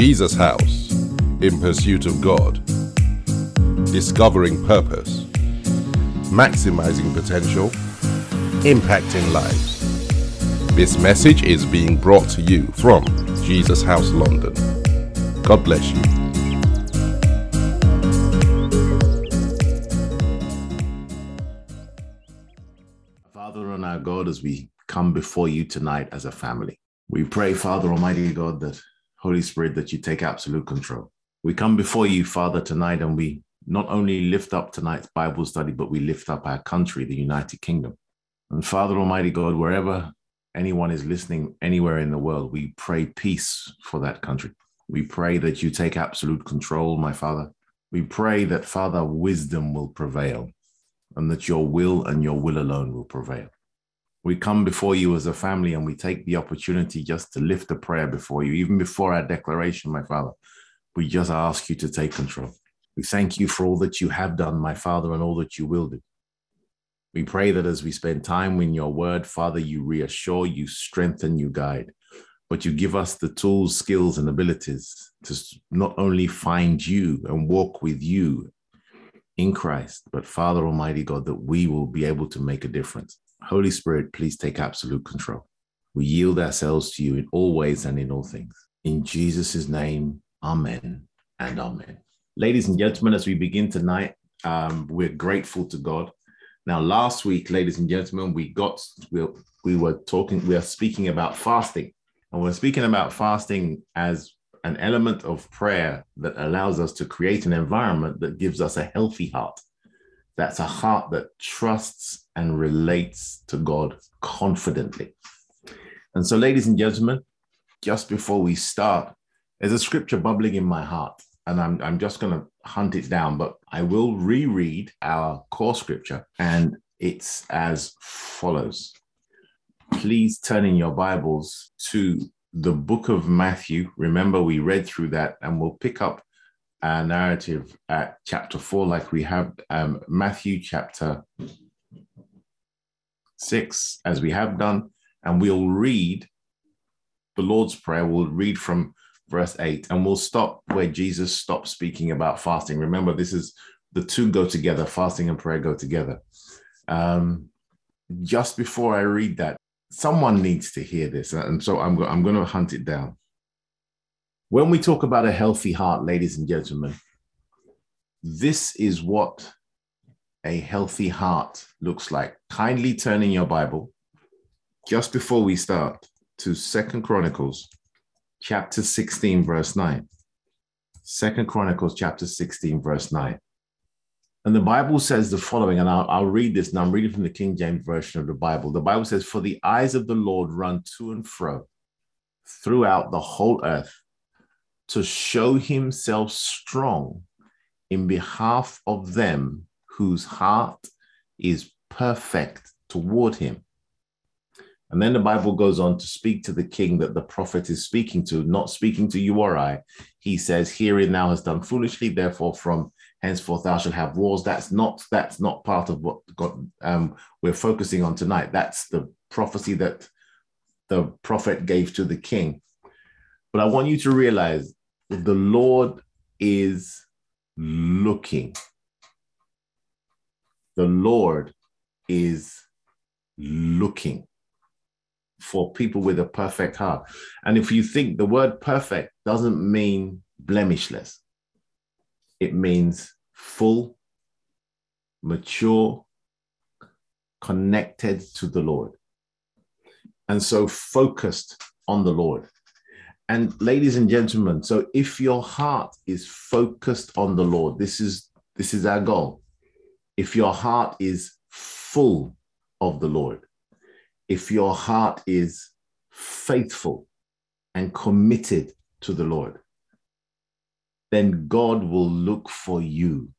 Jesus House in pursuit of God, discovering purpose, maximizing potential, impacting lives. This message is being brought to you from Jesus House London. God bless you. Father and our God, as we come before you tonight as a family, we pray, Father Almighty God, that Holy Spirit, that you take absolute control. We come before you, Father, tonight, and we not only lift up tonight's Bible study, but we lift up our country, the United Kingdom. And Father Almighty God, wherever anyone is listening anywhere in the world, we pray peace for that country. We pray that you take absolute control, my Father. We pray that, Father, wisdom will prevail and that your will and your will alone will prevail. We come before you as a family and we take the opportunity just to lift a prayer before you, even before our declaration, my Father. We just ask you to take control. We thank you for all that you have done, my Father, and all that you will do. We pray that as we spend time in your word, Father, you reassure, you strengthen, you guide, but you give us the tools, skills, and abilities to not only find you and walk with you in Christ, but Father Almighty God, that we will be able to make a difference. Holy Spirit, please take absolute control. We yield ourselves to you in all ways and in all things. In Jesus' name, amen and amen. Ladies and gentlemen, as we begin tonight, um, we're grateful to God now, last week, ladies and gentlemen, we got we, we were talking, we are speaking about fasting, and we're speaking about fasting as an element of prayer that allows us to create an environment that gives us a healthy heart. That's a heart that trusts and relates to God confidently. And so, ladies and gentlemen, just before we start, there's a scripture bubbling in my heart and I'm, I'm just going to hunt it down, but I will reread our core scripture, and it's as follows. Please turn in your Bibles to the book of Matthew. Remember, we read through that, and we'll pick up our narrative at chapter four, like we have um, Matthew chapter six, as we have done, and we'll read the Lord's Prayer. We'll read from verse 8, and we'll stop where Jesus stopped speaking about fasting. Remember, this is the two go together, fasting and prayer go together. Um, just before I read that, someone needs to hear this. And so I'm, I'm going to hunt it down. When we talk about a healthy heart, ladies and gentlemen, this is what a healthy heart looks like. Kindly turn in your Bible just before we start to Second Chronicles chapter 16, verse 9. Second Chronicles chapter 16, verse 9. And the Bible says the following, and I'll, I'll, read this, and I'm reading from the King James Version of the Bible. The Bible says, For the eyes of the Lord run to and fro throughout the whole earth to show himself strong in behalf of them whose heart is perfect toward him. And then the Bible goes on to speak to the king that the prophet is speaking to, not speaking to you or I. He says, Herein thou hast done foolishly, therefore from henceforth thou shalt have wars. That's not that's not part of what God um, we're focusing on tonight. That's the prophecy that the prophet gave to the king. But I want you to realize the Lord is looking. The Lord is looking for people with a perfect heart. And if you think the word perfect doesn't mean blemishless, it means full, mature, connected to the Lord. And so focused on the Lord. And ladies and gentlemen, so if your heart is focused on the Lord, this is this is our goal. If your heart is full of the Lord, if your heart is faithful and committed to the Lord, then God will look for you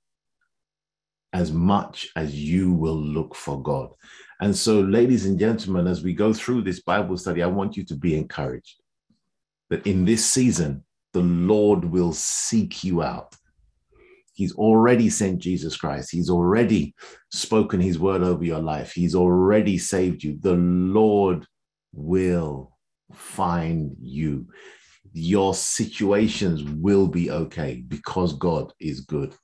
as much as you will look for God. And so, ladies and gentlemen, as we go through this Bible study, I want you to be encouraged that in this season, the Lord will seek you out. He's already sent Jesus Christ. He's already spoken his word over your life. He's already saved you. The Lord will find you. your situations will be okay because God is good.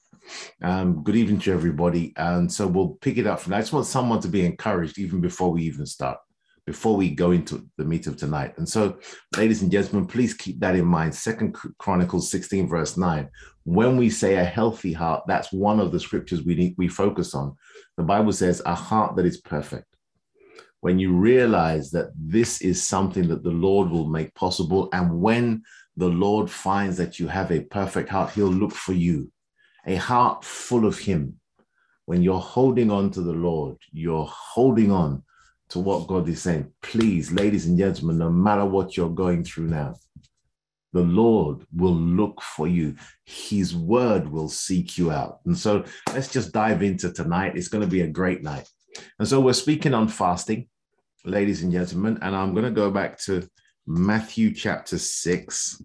Um, good evening to everybody. And so we'll pick it up from I just want someone to be encouraged even before we even start, before we go into the meat of tonight. And so, ladies and gentlemen, please keep that in mind. Second Chronicles 16, verse 9. When we say a healthy heart, that's one of the scriptures we need we focus on. The Bible says a heart that is perfect. When you realize that this is something that the Lord will make possible, and when the Lord finds that you have a perfect heart, He'll look for you a heart full of Him. When you're holding on to the Lord, you're holding on to what God is saying. Please, ladies and gentlemen, no matter what you're going through now, the Lord will look for you. His word will seek you out. And so let's just dive into tonight. It's going to be a great night. And so we're speaking on fasting, ladies and gentlemen. And I'm going to go back to Matthew chapter 6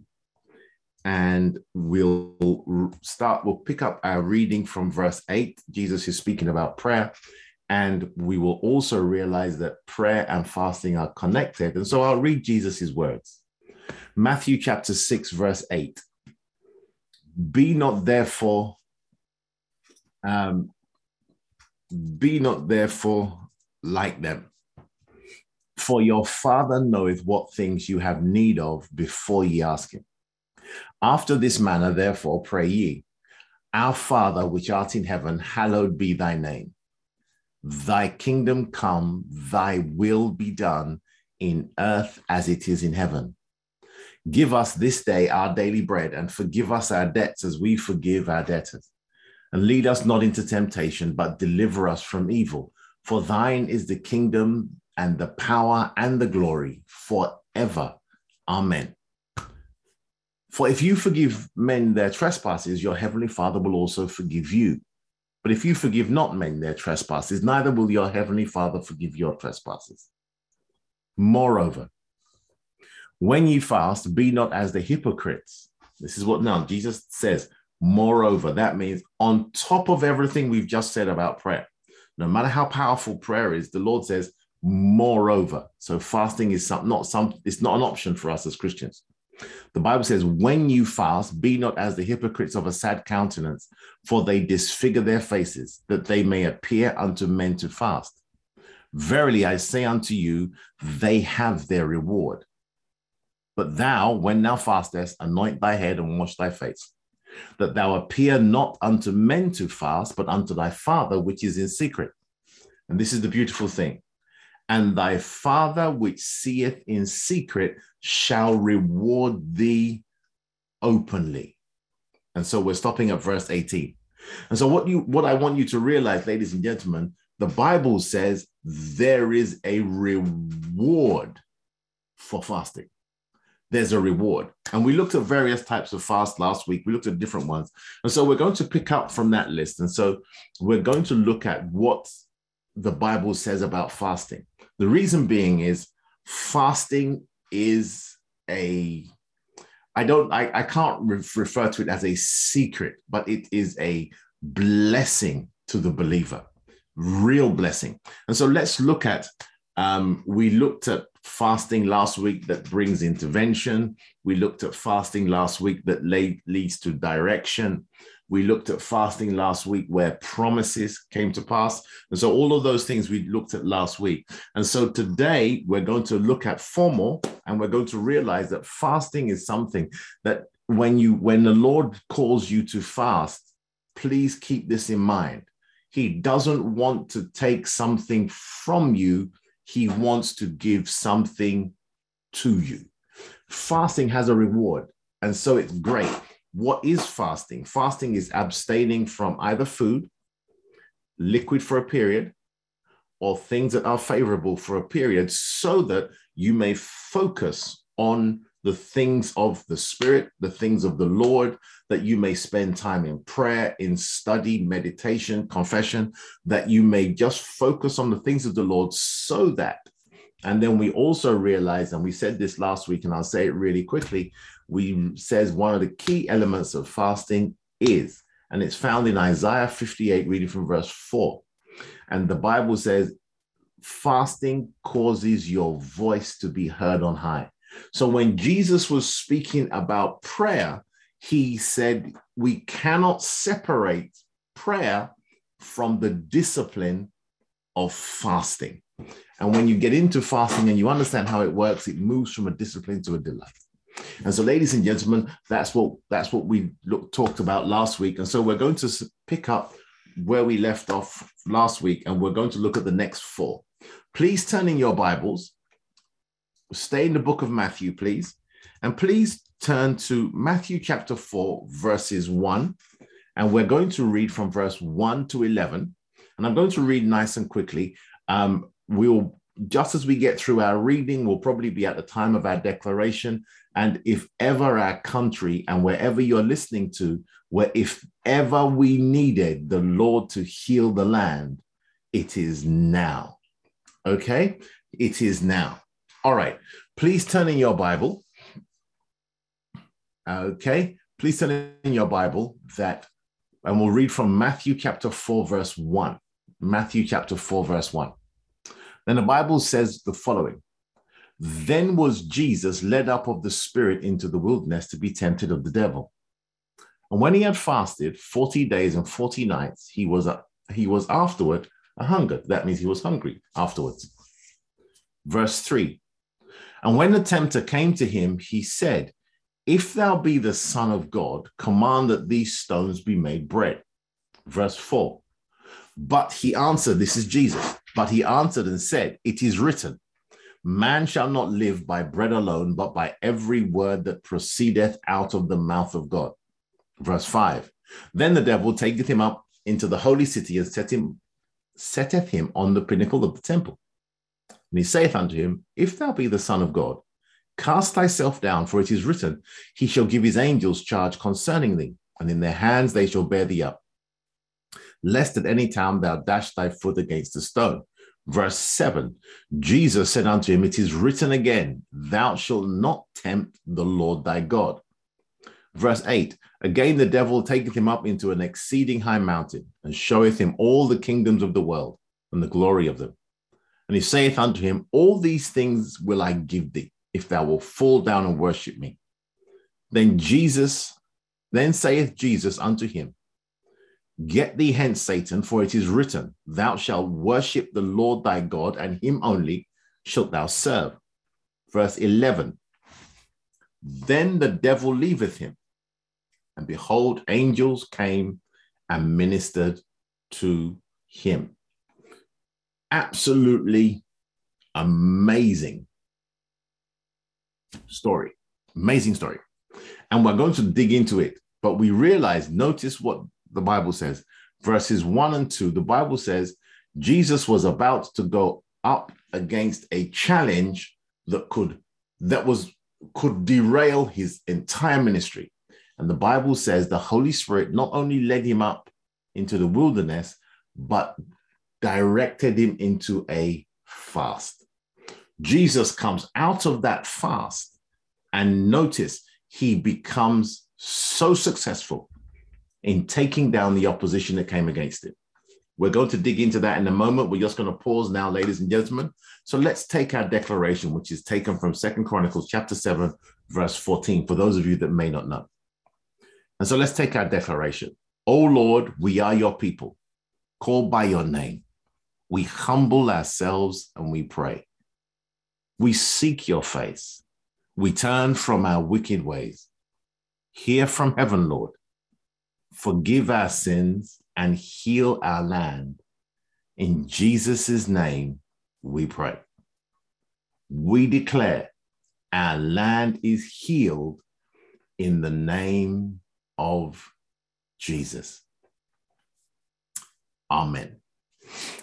and we'll start, we'll pick up our reading from verse 8. Jesus is speaking about prayer. And we will also realize that prayer and fasting are connected. And so I'll read Jesus' words Matthew chapter 6, verse 8. Be not therefore, um, be not therefore like them. For your Father knoweth what things you have need of before ye ask him. After this manner, therefore, pray ye, Our Father which art in heaven, hallowed be thy name. Thy kingdom come, thy will be done in earth as it is in heaven. Give us this day our daily bread, and forgive us our debts as we forgive our debtors. And lead us not into temptation, but deliver us from evil. For thine is the kingdom and the power and the glory forever. Amen. For if you forgive men their trespasses, your heavenly Father will also forgive you. But if you forgive not men their trespasses, neither will your heavenly Father forgive your trespasses. Moreover, when you fast, be not as the hypocrites. This is what now Jesus says. Moreover, that means on top of everything we've just said about prayer, no matter how powerful prayer is, the Lord says, moreover. So fasting is some, not some, it's not an option for us as Christians. The Bible says, When you fast, be not as the hypocrites of a sad countenance, for they disfigure their faces, that they may appear unto men to fast. Verily I say unto you, they have their reward. But thou, when thou fastest, anoint thy head and wash thy face, that thou appear not unto men to fast, but unto thy Father which is in secret. And this is the beautiful thing and thy Father which seeth in secret shall reward thee openly. And so we're stopping at verse 18. And so what you what I want you to realize, ladies and gentlemen, the Bible says there is a reward for fasting. There's a reward. And we looked at various types of fast last week. We looked at different ones. And so we're going to pick up from that list. And so we're going to look at what the Bible says about fasting. The reason being is fasting is a I don't I, I can't re- refer to it as a secret, but it is a blessing to the believer, real blessing. And so let's look at um, we looked at fasting last week that brings intervention. We looked at fasting last week that leads to direction. We looked at fasting last week where promises came to pass. And so all of those things we looked at last week. And so today we're going to look at formal and we're going to realize that fasting is something that when you when the Lord calls you to fast, please keep this in mind. He doesn't want to take something from you, he wants to give something to you. Fasting has a reward, and so it's great. What is fasting? Fasting is abstaining from either food, liquid for a period, or things that are favorable for a period so that you may focus on the things of the Spirit, the things of the Lord, that you may spend time in prayer, in study, meditation, confession, that you may just focus on the things of the Lord so that. And then we also realize, and we said this last week, and I'll say it really quickly, we says one of the key elements of fasting is, and it's found in Isaiah 58, reading from verse 4. And the Bible says, fasting causes your voice to be heard on high. So when Jesus was speaking about prayer, he said we cannot separate prayer from the discipline of fasting. And when you get into fasting and you understand how it works, it moves from a discipline to a delight. And so, ladies and gentlemen, that's what that's what we look, talked about last week. And so we're going to pick up where we left off last week, and we're going to look at the next four. Please turn in your Bibles. Stay in the book of Matthew, please. And please turn to Matthew chapter 4, verses 1. And we're going to read from verse 1 to 11. And I'm going to read nice and quickly. Um, we'll just as we get through our reading, we'll probably be at the time of our declaration. And if ever our country and wherever you're listening to, where if ever we needed the Lord to heal the land, it is now. Okay? It is now. All right. Please turn in your Bible. Okay. Please turn in your Bible that, and we'll read from Matthew chapter 4, verse 1. Matthew chapter 4, verse 1. Then the Bible says the following Then was Jesus led up of the Spirit into the wilderness to be tempted of the devil. And when he had fasted 40 days and 40 nights, he was, a, he was afterward a hunger. That means he was hungry afterwards. Verse 3 And when the tempter came to him, he said, If thou be the Son of God, command that these stones be made bread. Verse 4 But he answered, This is Jesus. But he answered and said, It is written, Man shall not live by bread alone, but by every word that proceedeth out of the mouth of God. Verse 5 Then the devil taketh him up into the holy city and set him, setteth him on the pinnacle of the temple. And he saith unto him, If thou be the Son of God, cast thyself down, for it is written, He shall give his angels charge concerning thee, and in their hands they shall bear thee up lest at any time thou dash thy foot against a stone. Verse 7 Jesus said unto him, It is written again, Thou shalt not tempt the Lord thy God. Verse 8 Again, the devil taketh him up into an exceeding high mountain, and showeth him all the kingdoms of the world and the glory of them. And he saith unto him, All these things will I give thee, if thou wilt fall down and worship me. Then Jesus, then saith Jesus unto him, Get thee hence, Satan, for it is written, Thou shalt worship the Lord thy God, and him only shalt thou serve. Verse 11 Then the devil leaveth him, and behold, angels came and ministered to him. Absolutely amazing story. Amazing story. And we're going to dig into it, but we realize, notice what the Bible says. Verses one and two, the Bible says Jesus was about to go up against a challenge that could that was could derail his entire ministry. And the Bible says the Holy Spirit not only led him up into the wilderness, but directed him into a fast. Jesus comes out of that fast, and notice he becomes so successful in taking down the opposition that came against it. We're going to dig into that in a moment. We're just going to pause now, ladies and gentlemen. So let's take our declaration, which is taken from Second Chronicles chapter 7, verse 14, for those of you that may not know. And so let's take our declaration. O Lord, we are your people, called by your name. We humble ourselves and we pray. We seek your face. We turn from our wicked ways. Hear from heaven, Lord forgive our sins, and heal our land. In Jesus' name, we pray. We declare our land is healed in the name of Jesus. Amen.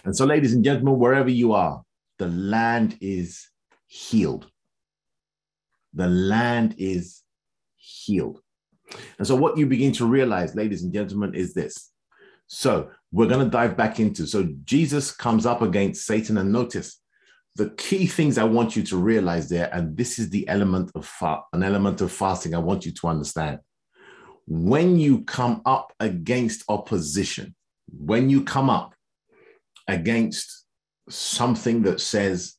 And so, ladies and gentlemen, wherever you are, the land is healed. The land is healed. And so, what you begin to realize, ladies and gentlemen, is this. So, we're going to dive back into. So, Jesus comes up against Satan, and notice the key things I want you to realize there, and this is the element of fa- an element of fasting I want you to understand. When you come up against opposition, when you come up against something that says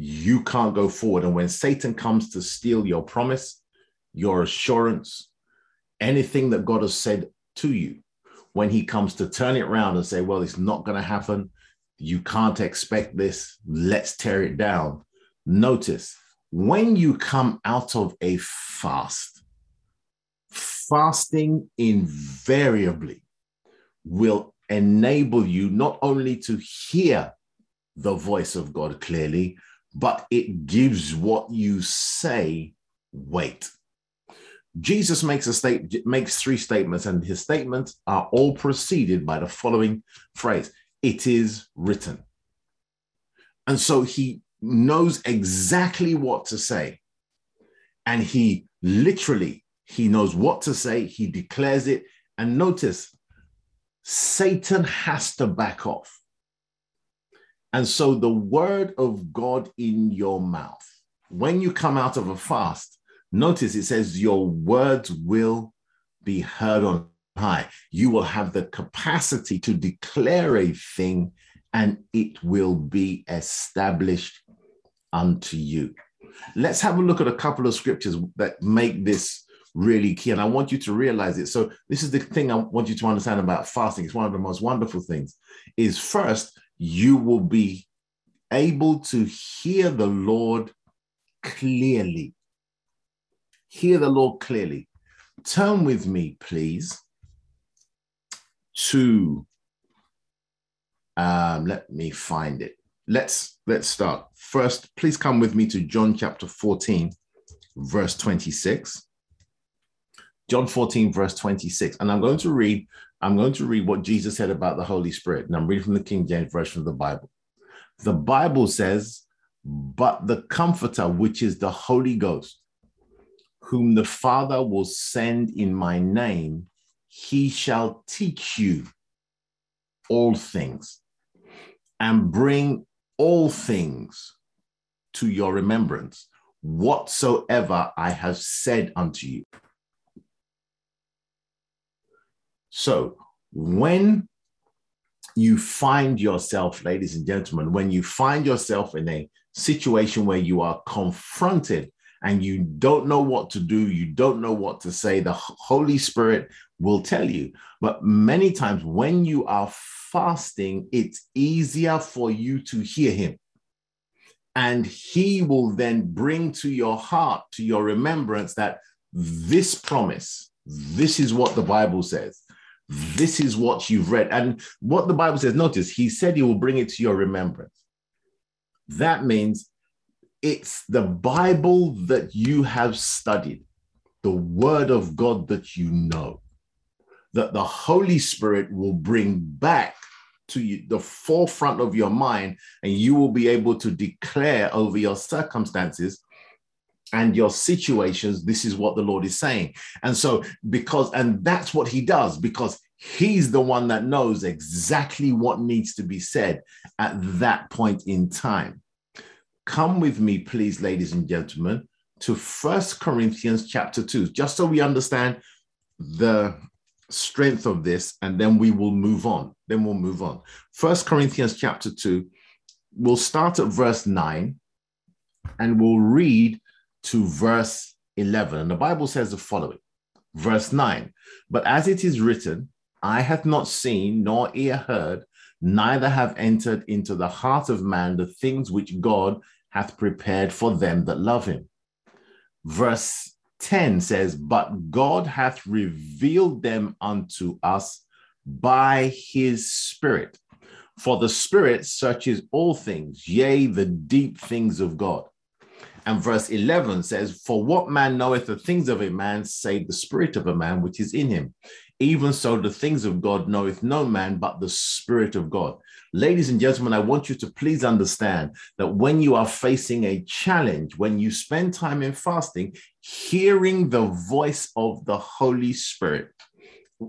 you can't go forward. And when Satan comes to steal your promise, your assurance, anything that God has said to you, when he comes to turn it around and say, well, it's not going to happen, you can't expect this, let's tear it down. Notice when you come out of a fast, fasting invariably will enable you not only to hear the voice of God clearly, but it gives what you say weight. Jesus makes a state makes three statements, and his statements are all preceded by the following phrase: "It is written." And so he knows exactly what to say, and he literally he knows what to say. He declares it, and notice Satan has to back off. And so the word of God in your mouth, when you come out of a fast, notice it says your words will be heard on high. You will have the capacity to declare a thing and it will be established unto you. Let's have a look at a couple of scriptures that make this really key. And I want you to realize it. So this is the thing I want you to understand about fasting. It's one of the most wonderful things is first, you will be able to hear the Lord clearly. Hear the Lord clearly. Turn with me, please, to um, let me find it. Let's let's start. First, please come with me to John chapter 14, verse 26. John 14, verse 26. And I'm going to read, I'm going to read what Jesus said about the Holy Spirit. And I'm reading from the King James Version of the Bible. The Bible says, but the Comforter, which is the Holy Ghost, whom the Father will send in my name, he shall teach you all things and bring all things to your remembrance, whatsoever I have said unto you. So when you find yourself, ladies and gentlemen, when you find yourself in a situation where you are confronted and you don't know what to do, you don't know what to say, the Holy Spirit will tell you. But many times when you are fasting, it's easier for you to hear Him. And He will then bring to your heart, to your remembrance, that this promise, this is what the Bible says this is what you've read. And what the Bible says, notice, he said he will bring it to your remembrance. That means it's the Bible that you have studied, the word of God that you know, that the Holy Spirit will bring back to you, the forefront of your mind, and you will be able to declare over your circumstances and your situations, this is what the Lord is saying. And so, because, and that's what he does, because he's the one that knows exactly what needs to be said at that point in time. Come with me, please, ladies and gentlemen, to First Corinthians chapter 2, just so we understand the strength of this, and then we will move on. Then we'll move on. First Corinthians chapter 2, we'll start at verse 9 and we'll read to verse 11. And the Bible says the following verse 9 But as it is written, Eye have not seen nor ear heard, neither have entered into the heart of man the things which God hath prepared for them that love him. Verse 10 says, But God hath revealed them unto us by his Spirit. For the Spirit searches all things, yea, the deep things of God. And verse 11 says, For what man knoweth the things of a man, save the spirit of a man which is in him? Even so, the things of God knoweth no man but the spirit of God. Ladies and gentlemen, I want you to please understand that when you are facing a challenge, when you spend time in fasting, hearing the voice of the Holy Spirit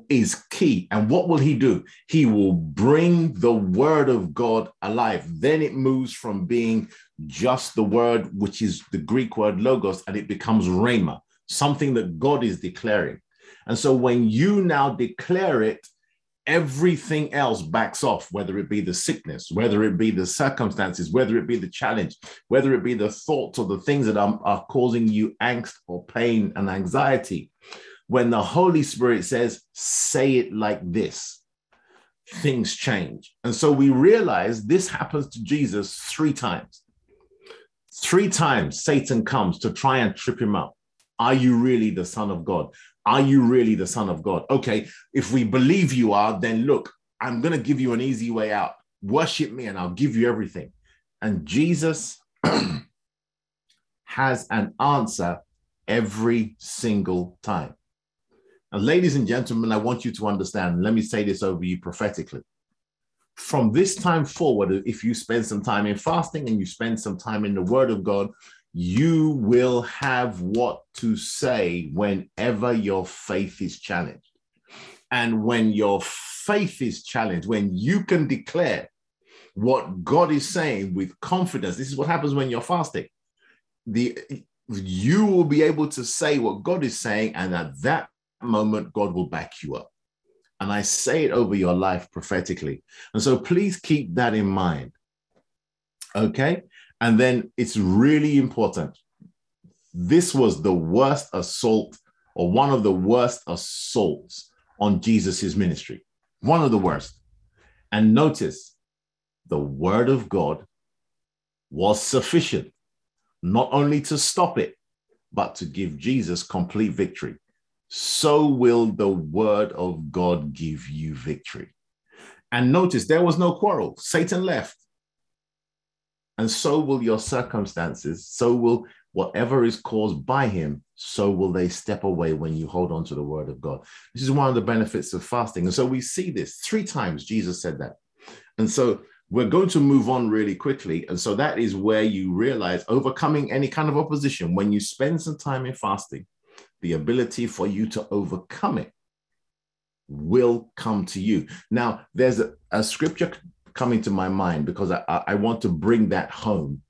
is key. And what will he do? He will bring the word of God alive. Then it moves from being just the word, which is the Greek word logos, and it becomes rhema, something that God is declaring. And so when you now declare it, everything else backs off, whether it be the sickness, whether it be the circumstances, whether it be the challenge, whether it be the thoughts or the things that are, are causing you angst or pain and anxiety. When the Holy Spirit says, say it like this, things change. And so we realize this happens to Jesus three times. Three times Satan comes to try and trip him up. Are you really the Son of God? Are you really the Son of God? Okay, if we believe you are, then look, I'm going to give you an easy way out. Worship me and I'll give you everything. And Jesus has an answer every single time. And ladies and gentlemen, I want you to understand. Let me say this over you prophetically. From this time forward, if you spend some time in fasting and you spend some time in the Word of God, you will have what to say whenever your faith is challenged. And when your faith is challenged, when you can declare what God is saying with confidence, this is what happens when you're fasting. The you will be able to say what God is saying, and at that moment, God will back you up. And I say it over your life prophetically. And so please keep that in mind. Okay. And then it's really important. This was the worst assault or one of the worst assaults on Jesus's ministry. One of the worst. And notice the word of God was sufficient, not only to stop it, but to give Jesus complete victory. So will the word of God give you victory. And notice there was no quarrel. Satan left. And so will your circumstances, so will whatever is caused by him, so will they step away when you hold on to the word of God. This is one of the benefits of fasting. And so we see this three times, Jesus said that. And so we're going to move on really quickly. And so that is where you realize overcoming any kind of opposition, when you spend some time in fasting, the ability for you to overcome it will come to you. Now, there's a, a scripture coming to my mind because I, I want to bring that home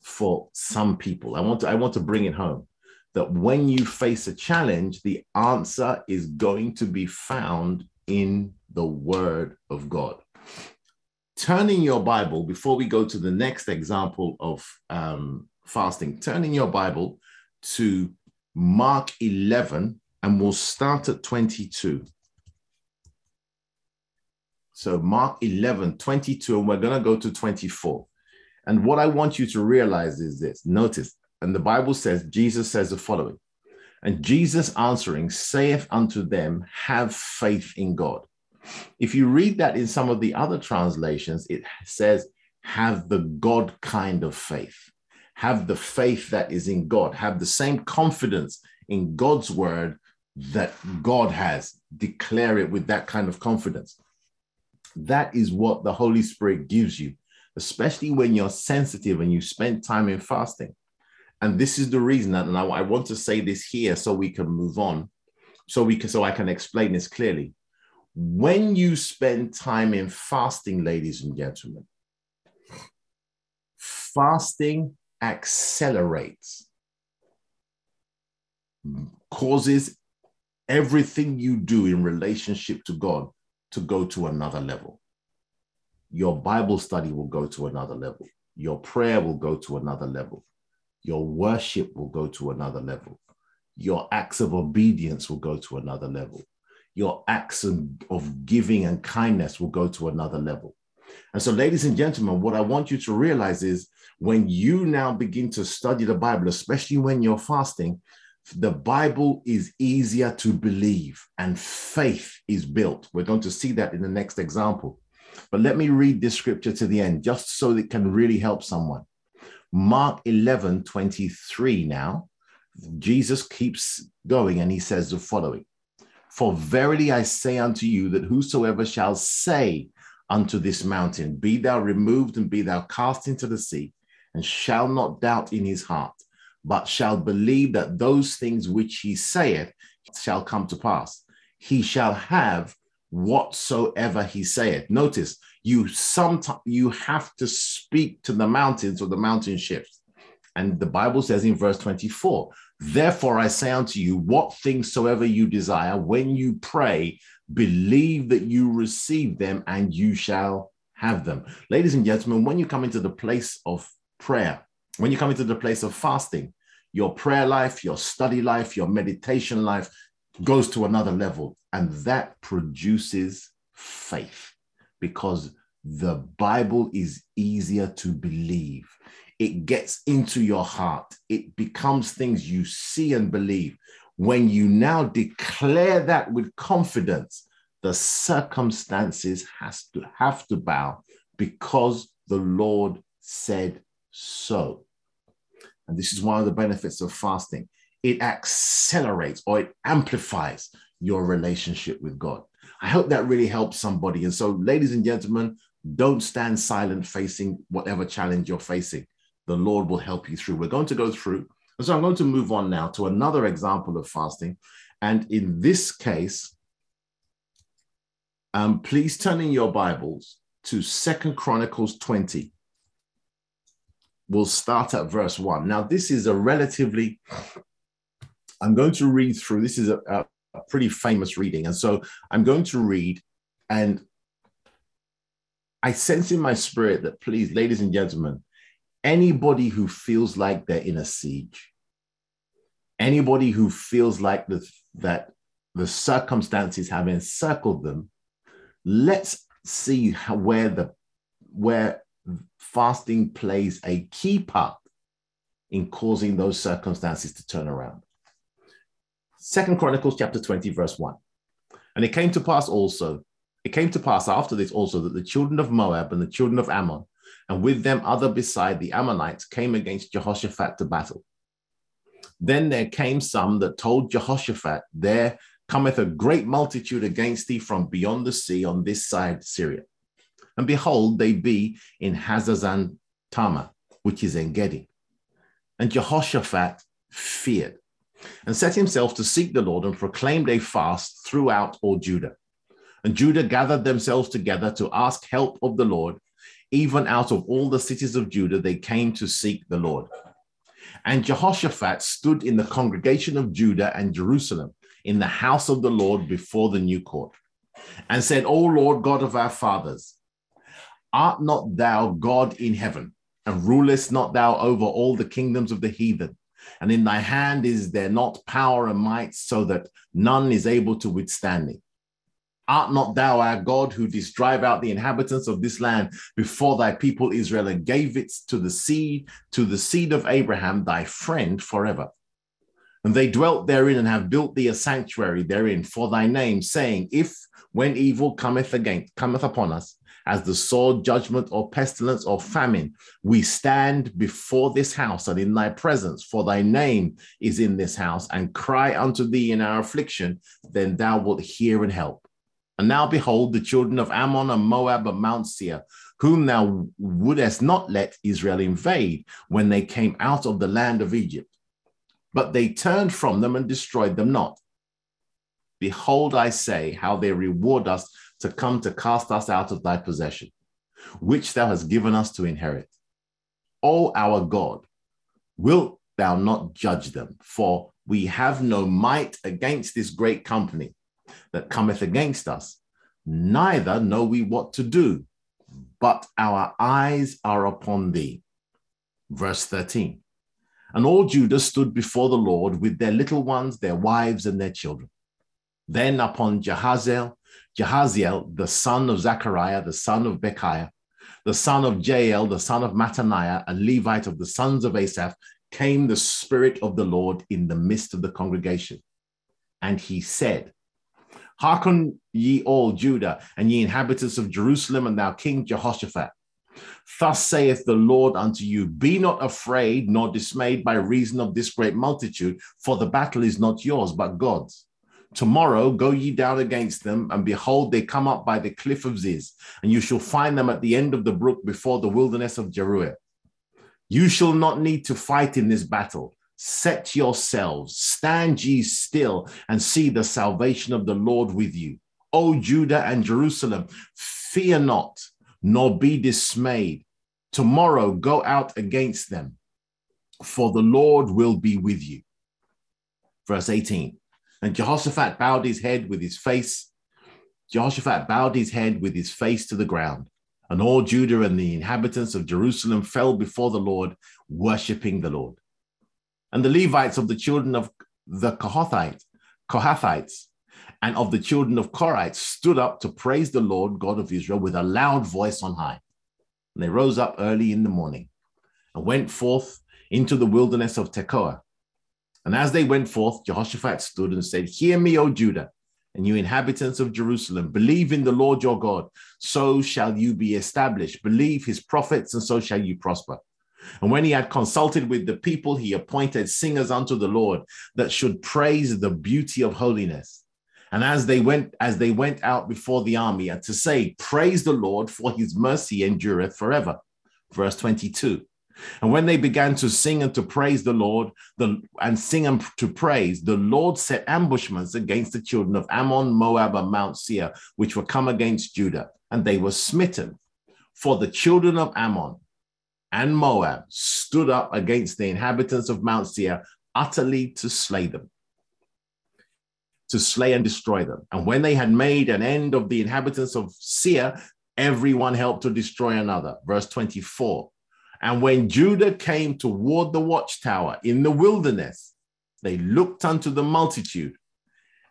for some people. I want to I want to bring it home that when you face a challenge, the answer is going to be found in the Word of God. Turning your Bible before we go to the next example of um, fasting, turning your Bible to Mark 11, and we'll start at 22. So Mark 11, 22, and we're going to go to 24. And what I want you to realize is this notice, and the Bible says, Jesus says the following, and Jesus answering saith unto them, Have faith in God. If you read that in some of the other translations, it says, Have the God kind of faith. Have the faith that is in God. Have the same confidence in God's word that God has. Declare it with that kind of confidence. That is what the Holy Spirit gives you, especially when you're sensitive and you spend time in fasting. And this is the reason that, and I, I want to say this here so we can move on, so we can, so I can explain this clearly. When you spend time in fasting, ladies and gentlemen, fasting accelerates, causes everything you do in relationship to God to go to another level. Your Bible study will go to another level. Your prayer will go to another level. Your worship will go to another level. Your acts of obedience will go to another level. Your acts of giving and kindness will go to another level. And so, ladies and gentlemen, what I want you to realize is when you now begin to study the Bible, especially when you're fasting, the Bible is easier to believe and faith is built. We're going to see that in the next example. But let me read this scripture to the end just so it can really help someone. Mark 11 23 now. Jesus keeps going and he says the following For verily I say unto you that whosoever shall say unto this mountain, Be thou removed and be thou cast into the sea, and shall not doubt in his heart, but shall believe that those things which he saith shall come to pass. He shall have whatsoever he saith. Notice you sometimes you have to speak to the mountains or the mountain shifts. And the Bible says in verse 24, therefore I say unto you, what things soever you desire, when you pray, Believe that you receive them and you shall have them. Ladies and gentlemen, when you come into the place of prayer, when you come into the place of fasting, your prayer life, your study life, your meditation life goes to another level. And that produces faith because the Bible is easier to believe. It gets into your heart, it becomes things you see and believe. When you now declare that with confidence, the circumstances has to have to bow because the Lord said so. And this is one of the benefits of fasting. It accelerates or it amplifies your relationship with God. I hope that really helps somebody. And so, ladies and gentlemen, don't stand silent facing whatever challenge you're facing. The Lord will help you through. We're going to go through. And so I'm going to move on now to another example of fasting. And in this case, um, please turn in your Bibles to Second Chronicles 20. We'll start at verse 1. Now, this is a relatively, I'm going to read through, this is a, a, pretty famous reading. And so I'm going to read, and I sense in my spirit that, please, ladies and gentlemen, anybody who feels like they're in a siege, anybody who feels like the, that the circumstances have encircled them, let's see how, where the where fasting plays a key part in causing those circumstances to turn around. Second Chronicles chapter 20, verse 1. And it came to pass also, it came to pass after this also that the children of Moab and the children of Ammon, and with them other beside the Ammonites, came against Jehoshaphat to battle. Then there came some that told Jehoshaphat, There cometh a great multitude against thee from beyond the sea on this side Syria. And behold, they be in Hazazon Tamar, which is En Gedi. And Jehoshaphat feared and set himself to seek the Lord and proclaimed a fast throughout all Judah. And Judah gathered themselves together to ask help of the Lord. Even out of all the cities of Judah, they came to seek the Lord. And Jehoshaphat stood in the congregation of Judah and Jerusalem in the house of the Lord before the new court and said, O Lord God of our fathers, art not thou God in heaven, and rulest not thou over all the kingdoms of the heathen? And in thy hand is there not power and might, so that none is able to withstand thee? Art not thou our God who didst drive out the inhabitants of this land before thy people Israel and gave it to the seed, to the seed of Abraham, thy friend forever? And they dwelt therein and have built thee a sanctuary therein for thy name, saying, If when evil cometh again, cometh upon us, as the sword, judgment, or pestilence, or famine, we stand before this house and in thy presence, for thy name is in this house, and cry unto thee in our affliction, then thou wilt hear and help. And now behold, the children of Ammon and Moab and Mount Seir, whom thou wouldest not let Israel invade when they came out of the land of Egypt but they turned from them and destroyed them not. Behold, I say, how they reward us to come to cast us out of thy possession, which thou hast given us to inherit. O our God, wilt thou not judge them? For we have no might against this great company that cometh against us, neither know we what to do, but our eyes are upon thee. Verse 13. And all Judah stood before the Lord with their little ones, their wives, and their children. Then upon Jehaziel, Jehaziel, the son of Zechariah, the son of Bechiah, the son of Jael, the son of Mattaniah, a Levite of the sons of Asaph, came the Spirit of the Lord in the midst of the congregation. And he said, Hearken ye all Judah, and ye inhabitants of Jerusalem, and thou King Jehoshaphat. Thus saith the Lord unto you Be not afraid nor dismayed by reason of this great multitude, for the battle is not yours, but God's. Tomorrow go ye down against them, and behold, they come up by the cliff of Ziz, and you shall find them at the end of the brook before the wilderness of Jeruel. You shall not need to fight in this battle. Set yourselves, stand ye still, and see the salvation of the Lord with you. O Judah and Jerusalem, fear not nor be dismayed. Tomorrow go out against them, for the Lord will be with you. Verse 18 And Jehoshaphat bowed his head with his face Jehoshaphat bowed his head with his face to the ground, and all Judah and the inhabitants of Jerusalem fell before the Lord, worshipping the Lord. And the Levites of the children of the Kohathites, Kohathites and of the children of Korite stood up to praise the Lord God of Israel with a loud voice on high. And they rose up early in the morning and went forth into the wilderness of Tekoa. And as they went forth, Jehoshaphat stood and said, Hear me, O Judah, and you inhabitants of Jerusalem, believe in the Lord your God, so shall you be established. Believe his prophets, and so shall you prosper. And when he had consulted with the people, he appointed singers unto the Lord that should praise the beauty of holiness. And as they went, as they went out before the army, and to say, Praise the Lord, for his mercy endureth forever. Verse 22. And when they began to sing and to praise the Lord, the, and sing and to praise, the Lord set ambushments against the children of Ammon, Moab, and Mount Seir, which were come against Judah, and they were smitten. For the children of Ammon and Moab stood up against the inhabitants of Mount Seir, utterly to slay them to slay and destroy them. And when they had made an end of the inhabitants of Seir, everyone helped to destroy another. Verse 24. And when Judah came toward the watchtower in the wilderness, they looked unto the multitude,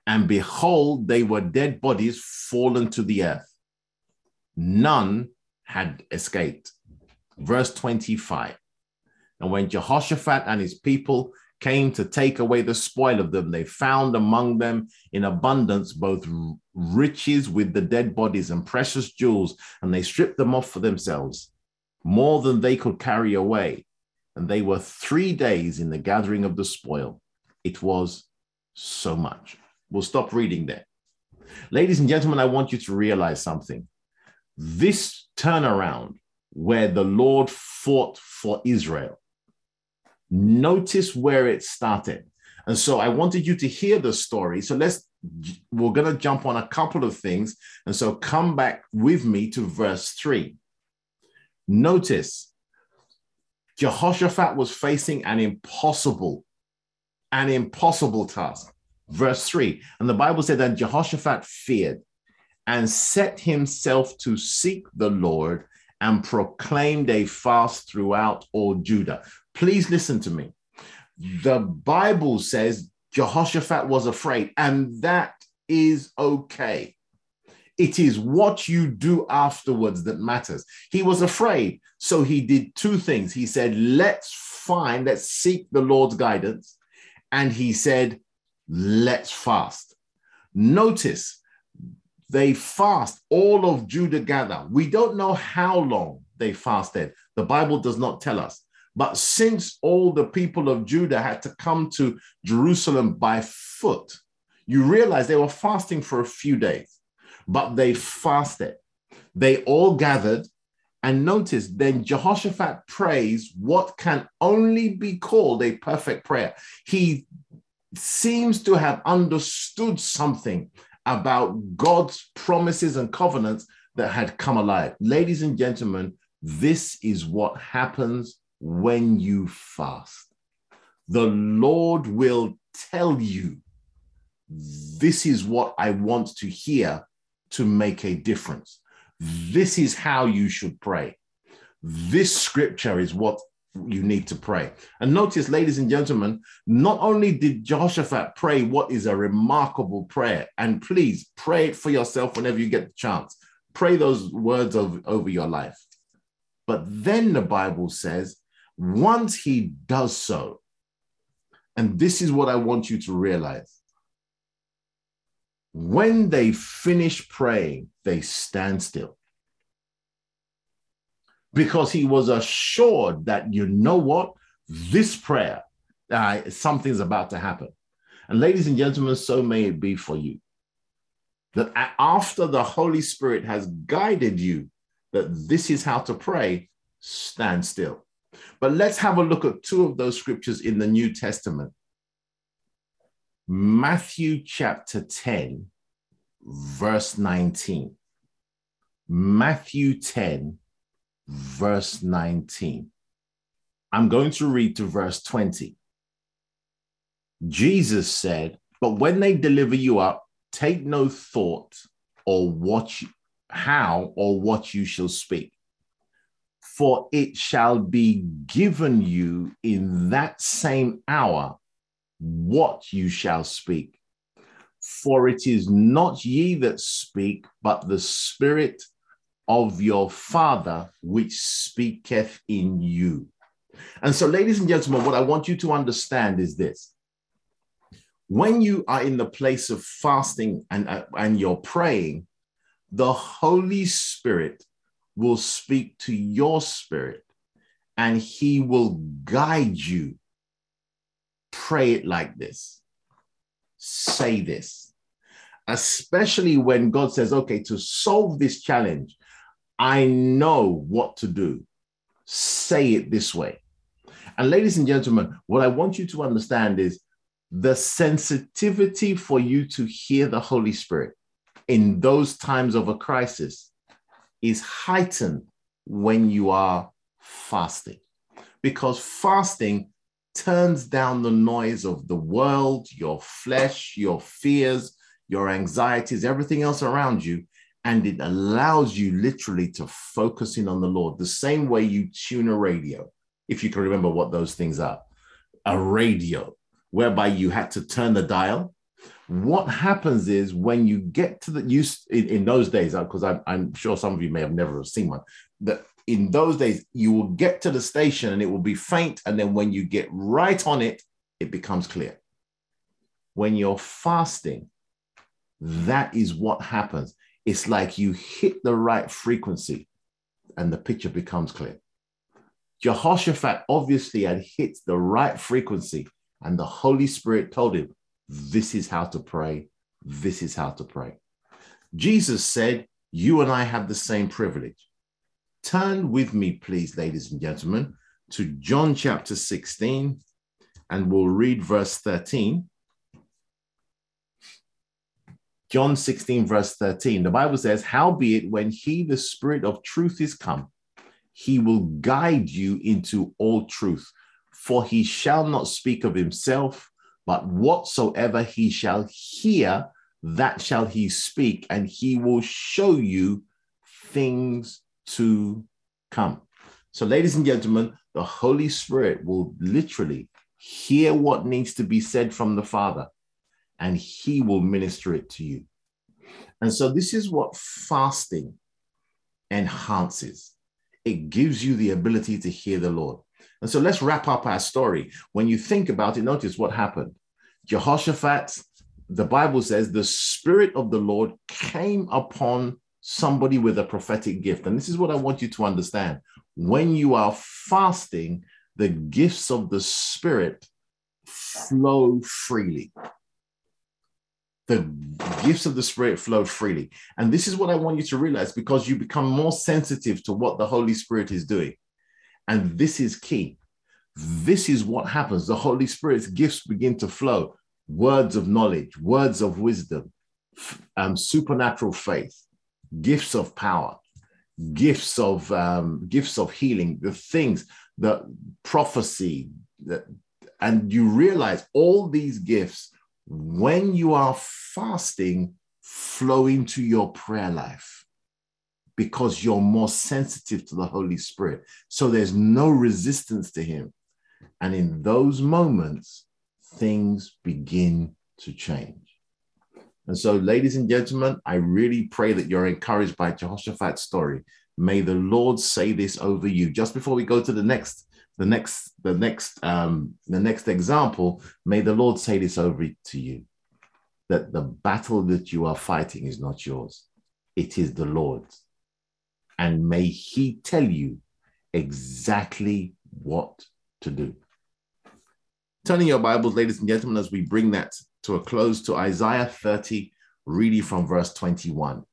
and behold, they were dead bodies fallen to the earth. None had escaped. Verse 25. And when Jehoshaphat and his people came to take away the spoil of them. They found among them in abundance both riches with the dead bodies and precious jewels, and they stripped them off for themselves, more than they could carry away. And they were three days in the gathering of the spoil. It was so much. We'll stop reading there. Ladies and gentlemen, I want you to realize something. This turnaround where the Lord fought for Israel Notice where it started. And so I wanted you to hear the story. So let's, we're going to jump on a couple of things. And so come back with me to verse three. Notice Jehoshaphat was facing an impossible, an impossible task. Verse three. And the Bible said that Jehoshaphat feared and set himself to seek the Lord and proclaimed a fast throughout all Judah. Please listen to me. The Bible says Jehoshaphat was afraid, and that is okay. It is what you do afterwards that matters. He was afraid, so he did two things. He said, Let's find, let's seek the Lord's guidance. And he said, Let's fast. Notice they fast, all of Judah gather. We don't know how long they fasted. The Bible does not tell us. But since all the people of Judah had to come to Jerusalem by foot, you realize they were fasting for a few days, but they fasted. They all gathered. And notice, then Jehoshaphat prays what can only be called a perfect prayer. He seems to have understood something about God's promises and covenants that had come alive. Ladies and gentlemen, this is what happens when you fast. The Lord will tell you, this is what I want to hear to make a difference. This is how you should pray. This scripture is what you need to pray. And notice, ladies and gentlemen, not only did Jehoshaphat pray what is a remarkable prayer, and please pray it for yourself whenever you get the chance. Pray those words over, over your life. But then the Bible says, once he does so, and this is what I want you to realize when they finish praying, they stand still because he was assured that, you know what, this prayer, uh, something's about to happen. And ladies and gentlemen, so may it be for you. That after the Holy Spirit has guided you that this is how to pray, stand still. But let's have a look at two of those scriptures in the New Testament. Matthew chapter 10, verse 19. Matthew 10, verse 19. I'm going to read to verse 20. Jesus said, But when they deliver you up, take no thought or what you, how or what you shall speak. For it shall be given you in that same hour what you shall speak. For it is not ye that speak, but the Spirit of your Father which speaketh in you. And so, ladies and gentlemen, what I want you to understand is this. When you are in the place of fasting and, uh, and you're praying, the Holy Spirit will speak to your spirit and he will guide you. Pray it like this. Say this. Especially when God says, okay, to solve this challenge, I know what to do. Say it this way. And ladies and gentlemen, what I want you to understand is the sensitivity for you to hear the Holy Spirit in those times of a crisis is heightened when you are fasting because fasting turns down the noise of the world, your flesh, your fears, your anxieties, everything else around you. And it allows you literally to focus in on the Lord, the same way you tune a radio, if you can remember what those things are. A radio, whereby you had to turn the dial what happens is when you get to the use in, in those days, because uh, I'm, I'm, sure some of you may have never seen one, that in those days you will get to the station and it will be faint. And then when you get right on it, it becomes clear. When you're fasting, that is what happens. It's like you hit the right frequency and the picture becomes clear. Jehoshaphat obviously had hit the right frequency, and the Holy Spirit told him, this is how to pray. This is how to pray. Jesus said, You and I have the same privilege. Turn with me, please, ladies and gentlemen, to John chapter 16, and we'll read verse 13. John 16, verse 13. The Bible says, Howbeit, when he, the Spirit of truth, is come, he will guide you into all truth, for he shall not speak of himself but whatsoever he shall hear, that shall he speak, and he will show you things to come. So, ladies and gentlemen, the Holy Spirit will literally hear what needs to be said from the Father, and he will minister it to you. And so, this is what fasting enhances it gives you the ability to hear the Lord. And so let's wrap up our story. When you think about it, notice what happened. Jehoshaphat, the Bible says, the Spirit of the Lord came upon somebody with a prophetic gift. And this is what I want you to understand. When you are fasting, the gifts of the Spirit flow freely. The gifts of the Spirit flow freely. And this is what I want you to realize because you become more sensitive to what the Holy Spirit is doing. And this is key. This is what happens. The Holy Spirit's gifts begin to flow words of knowledge, words of wisdom, um, supernatural faith, gifts of power, gifts of um, gifts of healing, the things, the prophecy, that, and you realize all these gifts when you are fasting flow into your prayer life because you're more sensitive to the Holy Spirit. So there's no resistance to Him. And in those moments, things begin to change. And so, ladies and gentlemen, I really pray that you're encouraged by Jehoshaphat's story. May the Lord say this over you. Just before we go to the next, the next, the next, um, the next example, may the Lord say this over to you: that the battle that you are fighting is not yours; it is the Lord's and may He tell you exactly what to do. Turning your Bibles, ladies and gentlemen, as we bring that to a close to Isaiah 30, really from verse 21.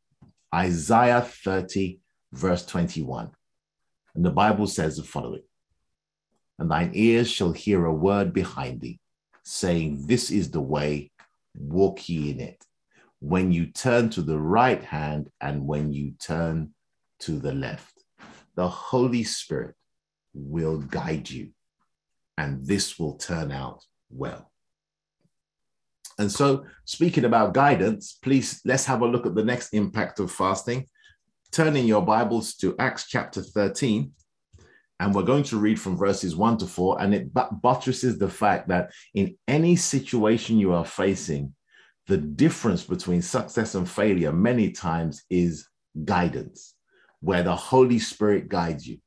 Isaiah 30, verse 21. And the Bible says the following And thine ears shall hear a word behind thee, saying, This is the way, walk ye in it. When you turn to the right hand and when you turn to the left. The Holy Spirit will guide you, and this will turn out well. And so, speaking about guidance, please let's have a look at the next impact of fasting. Turn in your Bibles to Acts chapter 13, and we're going to read from verses 1 to 4. And it buttresses the fact that in any situation you are facing, the difference between success and failure many times is guidance, where the Holy Spirit guides you.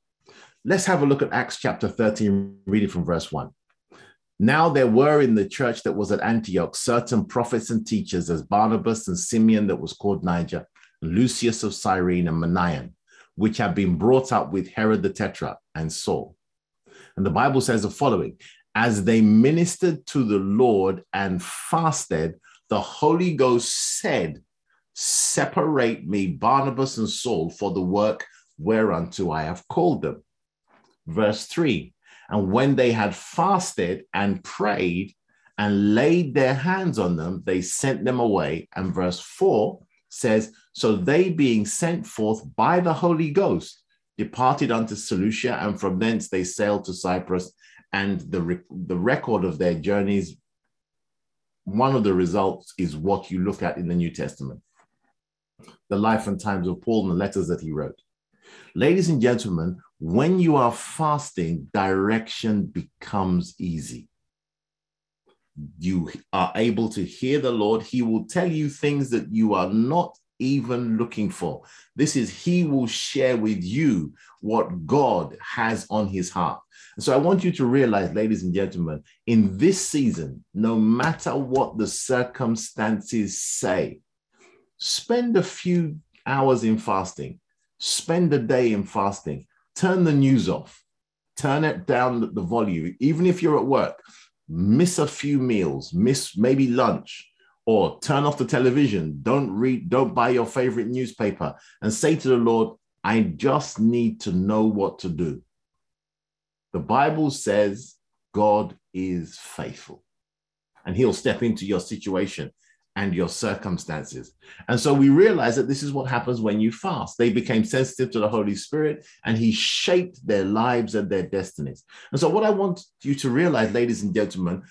Let's have a look at Acts chapter 13, reading from verse 1. Now there were in the church that was at Antioch certain prophets and teachers, as Barnabas and Simeon, that was called Niger, and Lucius of Cyrene, and Manaen, which had been brought up with Herod the Tetrarch and Saul. And the Bible says the following As they ministered to the Lord and fasted, the Holy Ghost said, Separate me, Barnabas and Saul, for the work whereunto I have called them. Verse 3 And when they had fasted and prayed and laid their hands on them, they sent them away. And verse 4 says, So they being sent forth by the Holy Ghost departed unto Seleucia, and from thence they sailed to Cyprus. And the, the record of their journeys one of the results is what you look at in the New Testament the life and times of Paul and the letters that he wrote. Ladies and gentlemen, when you are fasting, direction becomes easy. You are able to hear the Lord. He will tell you things that you are not even looking for. This is He will share with you what God has on His heart. And so I want you to realize, ladies and gentlemen, in this season, no matter what the circumstances say, spend a few hours in fasting, spend a day in fasting, turn the news off, turn it down the volume, even if you're at work, miss a few meals, miss maybe lunch, or turn off the television, don't read, don't buy your favorite newspaper, and say to the Lord, I just need to know what to do. The Bible says God is faithful and he'll step into your situation and your circumstances. And so we realize that this is what happens when you fast. They became sensitive to the Holy Spirit and he shaped their lives and their destinies. And so, what I want you to realize, ladies and gentlemen,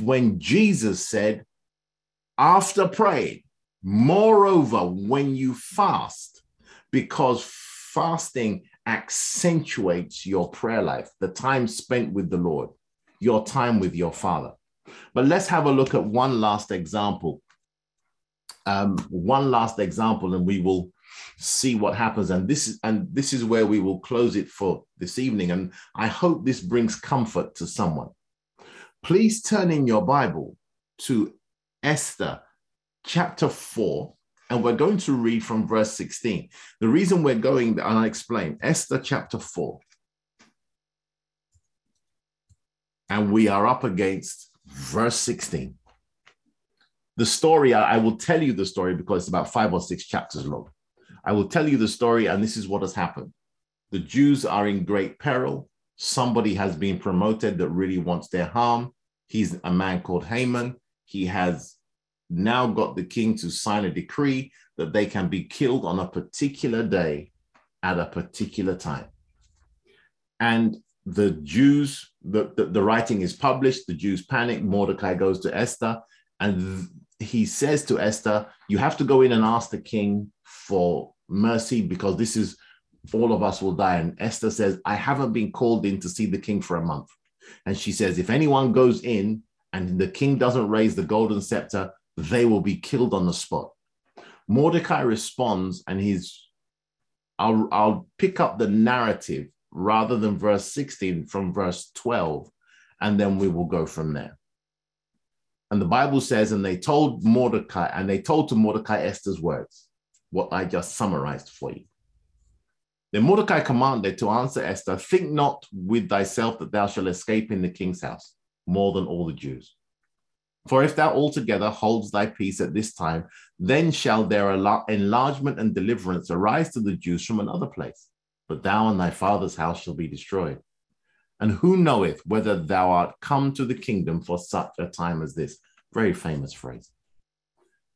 when Jesus said, after praying. Moreover, when you fast, because fasting accentuates your prayer life, the time spent with the Lord, your time with your Father. But let's have a look at one last example. Um, one last example, and we will see what happens. And this is and this is where we will close it for this evening. And I hope this brings comfort to someone. Please turn in your Bible to Esther chapter 4, and we're going to read from verse 16. The reason we're going, and I'll explain Esther chapter 4. And we are up against verse 16. The story, I will tell you the story because it's about five or six chapters long. I will tell you the story, and this is what has happened. The Jews are in great peril. Somebody has been promoted that really wants their harm. He's a man called Haman he has now got the king to sign a decree that they can be killed on a particular day at a particular time. And the Jews, the, the, the writing is published, the Jews panic. Mordecai goes to Esther and he says to Esther, You have to go in and ask the king for mercy because this is all of us will die. And Esther says, I haven't been called in to see the king for a month. And she says, If anyone goes in, and the king doesn't raise the golden scepter, they will be killed on the spot. Mordecai responds, and he's, I'll, I'll pick up the narrative rather than verse 16 from verse 12, and then we will go from there. And the Bible says, and they told Mordecai, and they told to Mordecai Esther's words, what I just summarized for you. Then Mordecai commanded to answer Esther, Think not with thyself that thou shalt escape in the king's house more than all the Jews. For if thou altogether holds thy peace at this time, then shall their enlargement and deliverance arise to the Jews from another place. But thou and thy father's house shall be destroyed. And who knoweth whether thou art come to the kingdom for such a time as this? Very famous phrase.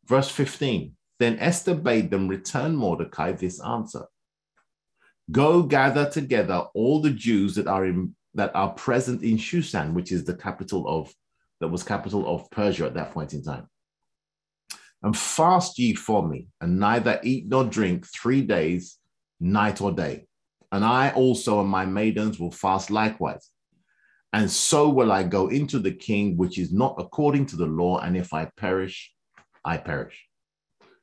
Verse 15 Then Esther bade them return Mordecai this answer Go gather together all the Jews that are in that are present in Shushan, which is the capital of that was capital of Persia at that point in time. and fast ye for me, and neither eat nor drink three days, night or day. And I also and my maidens will fast likewise. And so will I go into the king, which is not according to the law. And if I perish, I perish.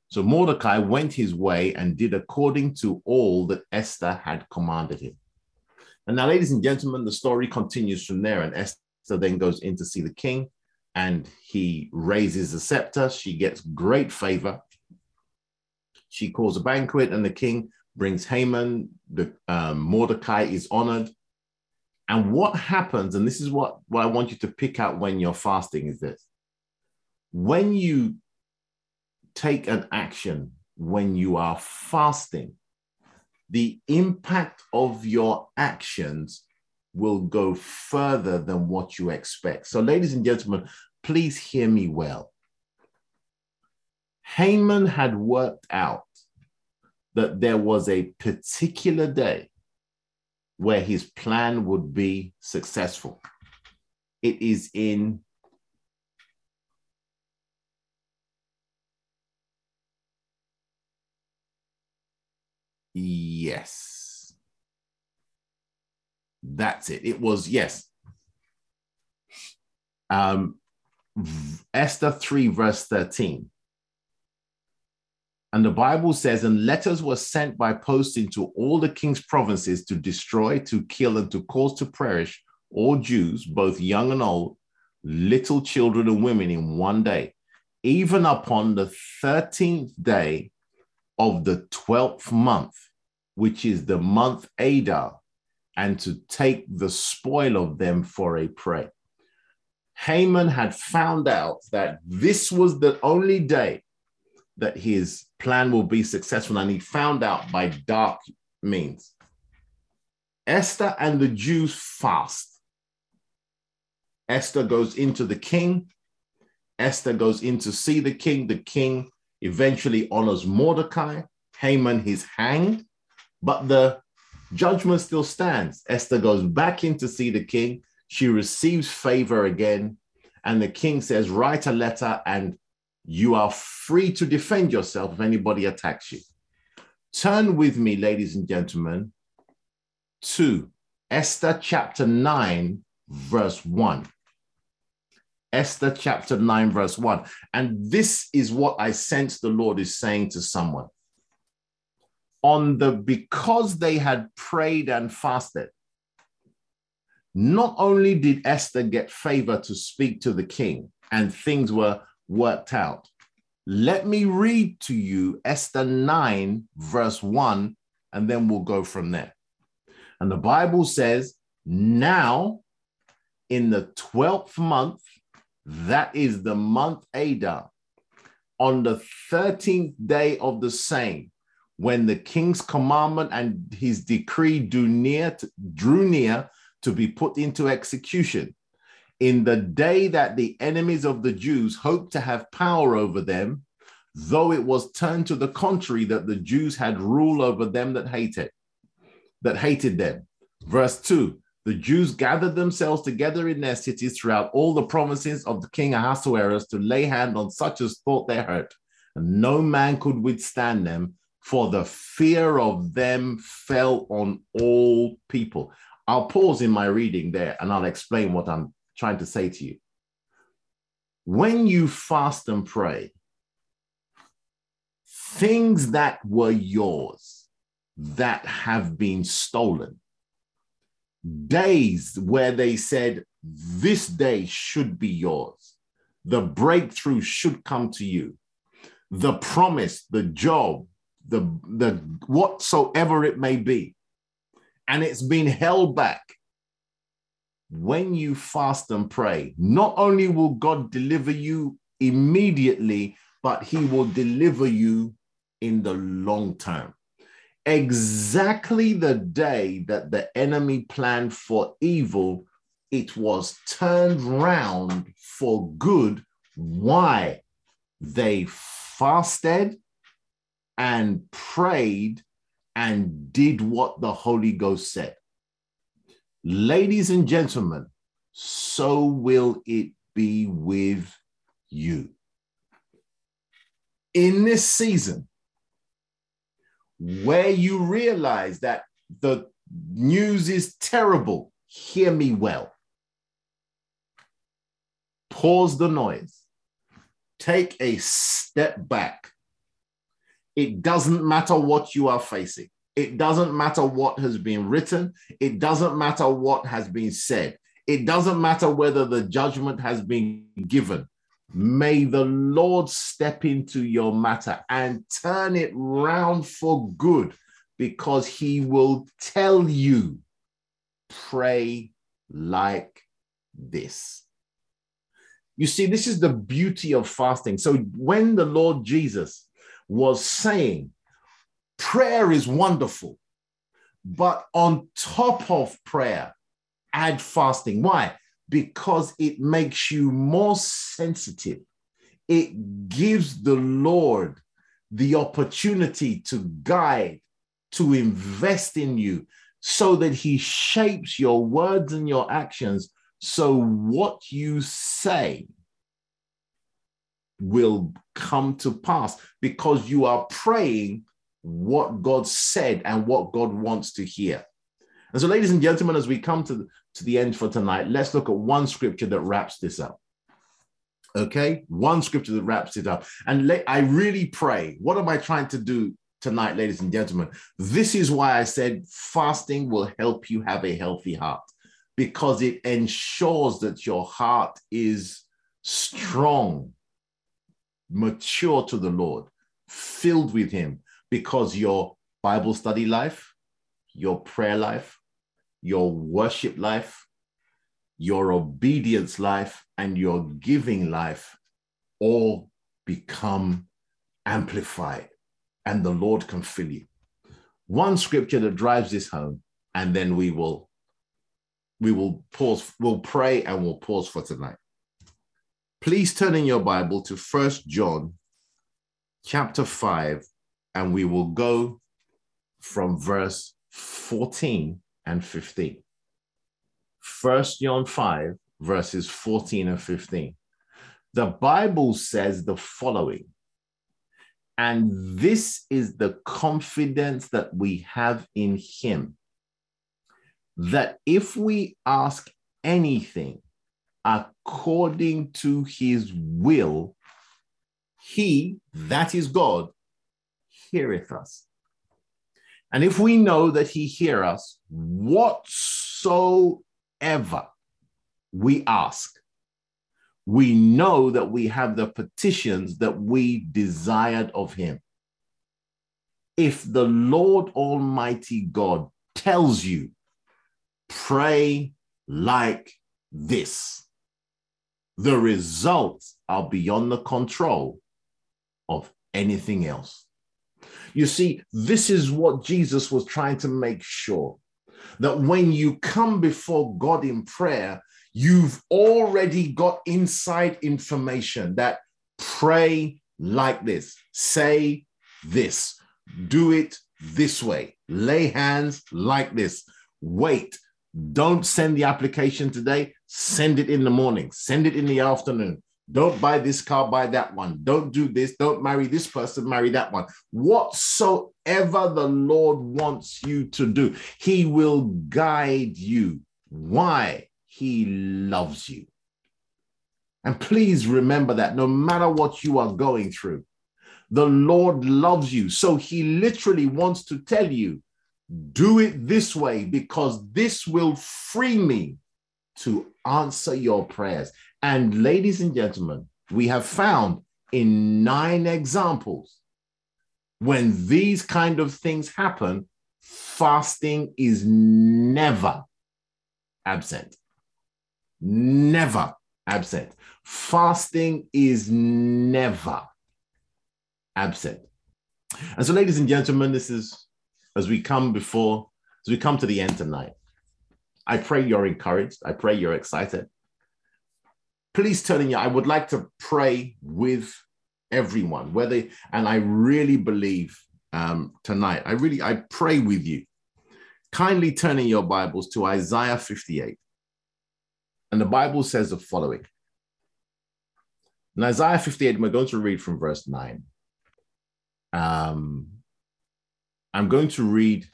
So Mordecai went his way and did according to all that Esther had commanded him. And now, ladies and gentlemen, the story continues from there. And Esther then goes in to see the king and he raises the scepter. She gets great favor. She calls a banquet, and the king brings Haman. The um, Mordecai is honored. And what happens, and this is what, what I want you to pick out when you're fasting, is this. When you take an action when you are fasting, the impact of your actions will go further than what you expect. So, ladies and gentlemen, please hear me well. Haman had worked out that there was a particular day where his plan would be successful. It is in Yes. That's it. It was, yes. Um, Esther 3, verse 13. And the Bible says, and letters were sent by post into all the king's provinces to destroy, to kill, and to cause to perish all Jews, both young and old, little children and women in one day, even upon the 13th day of the 12th month, which is the month Adar, and to take the spoil of them for a prey. Haman had found out that this was the only day that his plan will be successful, and he found out by dark means. Esther and the Jews fast. Esther goes into the king. Esther goes in to see the king. The king eventually honors Mordecai. Haman is hanged, but the judgment still stands. Esther goes back in to see the king. She receives favor again. And the king says, Write a letter and you are free to defend yourself if anybody attacks you. Turn with me, ladies and gentlemen, to Esther chapter 9, verse 1. Esther chapter 9, verse 1. And this is what I sense the Lord is saying to someone. On the because they had prayed and fasted, not only did Esther get favor to speak to the king and things were worked out, let me read to you Esther 9, verse 1, and then we'll go from there. And the Bible says, Now in the 12th month, that is the month Adar, on the 13th day of the same, when the king's commandment and his decree drew near, to, drew near to be put into execution. In the day that the enemies of the Jews hoped to have power over them, though it was turned to the contrary that the Jews had rule over them that hated, that hated them. Verse 2 The Jews gathered themselves together in their cities throughout all the provinces of the king Ahasuerus to lay hand on such as thought they hurt, and no man could withstand them, for the fear of them fell on all people. I'll pause in my reading there and I'll explain what I'm trying to say to you. When you fast and pray, things that were yours that have been stolen, days where they said, This day should be yours, the breakthrough should come to you, the promise, the job, the, the whatsoever it may be and it's been held back. When you fast and pray, not only will God deliver you immediately, but he will deliver you in the long term. Exactly the day that the enemy planned for evil, it was turned round for good. Why? They fasted and prayed and did what the Holy Ghost said. Ladies and gentlemen, so will it be with you. in this season where you realize that the news is terrible, hear me well. Pause the noise. Take a step back. It doesn't matter what you are facing. It doesn't matter what has been written. It doesn't matter what has been said. It doesn't matter whether the judgment has been given. May the Lord step into your matter and turn it round for good because he will tell you, pray like this. You see, this is the beauty of fasting. So when the Lord Jesus was saying, prayer is wonderful, but on top of prayer, add fasting. Why? because it makes you more sensitive. It gives the Lord the opportunity to guide, to invest in you, so that He shapes your words and your actions. So what you say will come to pass because you are praying what God said and what God wants to hear. And so, ladies and gentlemen, as we come to to the end for tonight, let's look at one scripture that wraps this up. Okay, one scripture that wraps it up. And let, I really pray. What am I trying to do tonight, ladies and gentlemen? This is why I said fasting will help you have a healthy heart because it ensures that your heart is strong, mature to the Lord, filled with Him, because your Bible study life, your prayer life, your worship life, your obedience life, and your giving life all become amplified, and the Lord can fill you. One scripture that drives this home, and then we will we will pause, we'll pray and we'll pause for tonight. Please turn in your Bible to First John chapter 5, and we will go from verse 14 and 15. First John 5, verses 14 and 15. The Bible says the following, and this is the confidence that we have in Him that if we ask anything according to His will, He, that is God, heareth us. And if we know that he hear us, whatsoever we ask, we know that we have the petitions that we desired of him. If the Lord Almighty God tells you, pray like this, the results are beyond the control of anything else. You see, this is what Jesus was trying to make sure that when you come before God in prayer, you've already got inside information that pray like this, say this, do it this way, lay hands like this, wait. Don't send the application today, send it in the morning, send it in the afternoon. Don't buy this car, buy that one. Don't do this. Don't marry this person, marry that one. Whatsoever the Lord wants you to do, He will guide you. Why? He loves you. And please remember that no matter what you are going through, the Lord loves you. So He literally wants to tell you, do it this way because this will free me to answer your prayers. And ladies and gentlemen, we have found in nine examples when these kind of things happen, fasting is never absent. Never absent. Fasting is never absent. And so, ladies and gentlemen, this is as we come before, as we come to the end tonight. I pray you're encouraged. I pray you're excited please turn in your, I would like to pray with everyone, whether, and I really believe um, tonight, I really, I pray with you. Kindly turn in your Bibles to Isaiah 58. And the Bible says the following. In Isaiah 58, we're going to read from verse 9. Um, I'm going to read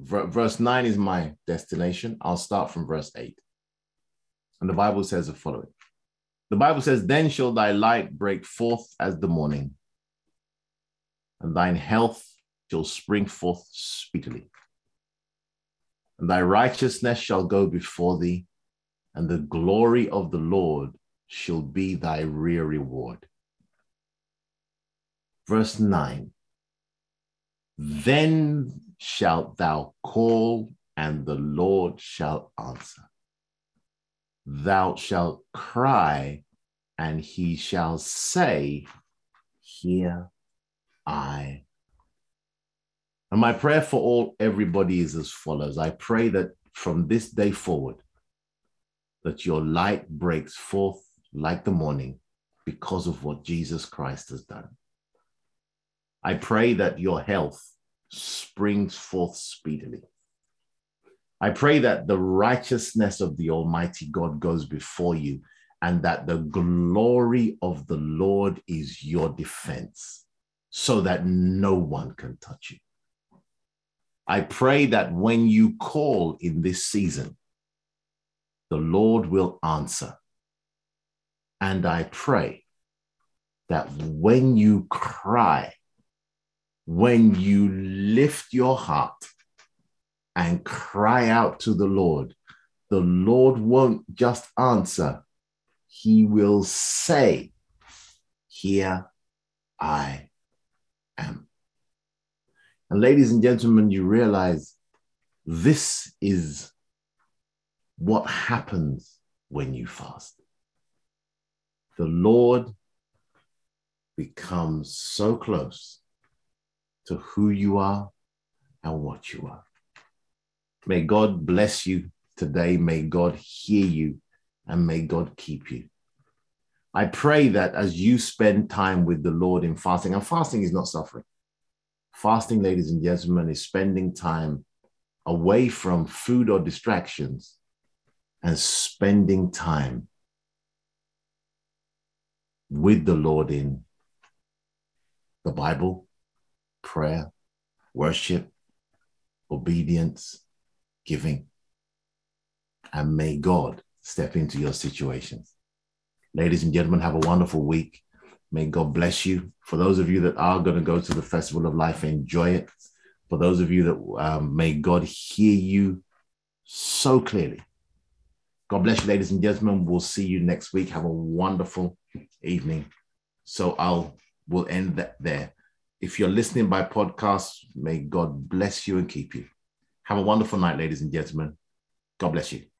verse 9 is my destination. I'll start from verse 8. And the Bible says the following The Bible says, Then shall thy light break forth as the morning, and thine health shall spring forth speedily. And thy righteousness shall go before thee, and the glory of the Lord shall be thy rear reward. Verse 9 Then shalt thou call, and the Lord shall answer. Thou shalt cry, and he shall say, Here I. And my prayer for all everybody is as follows. I pray that from this day forward, that your light breaks forth like the morning because of what Jesus Christ has done. I pray that your health springs forth speedily. I pray that the righteousness of the Almighty God goes before you and that the glory of the Lord is your defense so that no one can touch you. I pray that when you call in this season, the Lord will answer. And I pray that when you cry, when you lift your heart and cry out to the Lord, the Lord won't just answer, He will say, Here I am. And ladies and gentlemen, you realize this is what happens when you fast. The Lord becomes so close to who you are and what you are. May God bless you today. May God hear you and may God keep you. I pray that as you spend time with the Lord in fasting, and fasting is not suffering. Fasting, ladies and gentlemen, is spending time away from food or distractions and spending time with the Lord in the Bible, prayer, worship, obedience, giving. And may God step into your situations. Ladies and gentlemen, have a wonderful week. May God bless you. For those of you that are going to go to the Festival of Life, enjoy it. For those of you that um, may God hear you so clearly. God bless you, ladies and gentlemen. We'll see you next week. Have a wonderful evening. So I'll we'll end that there. If you're listening by podcast, may God bless you and keep you. Have a wonderful night, ladies and gentlemen. God bless you.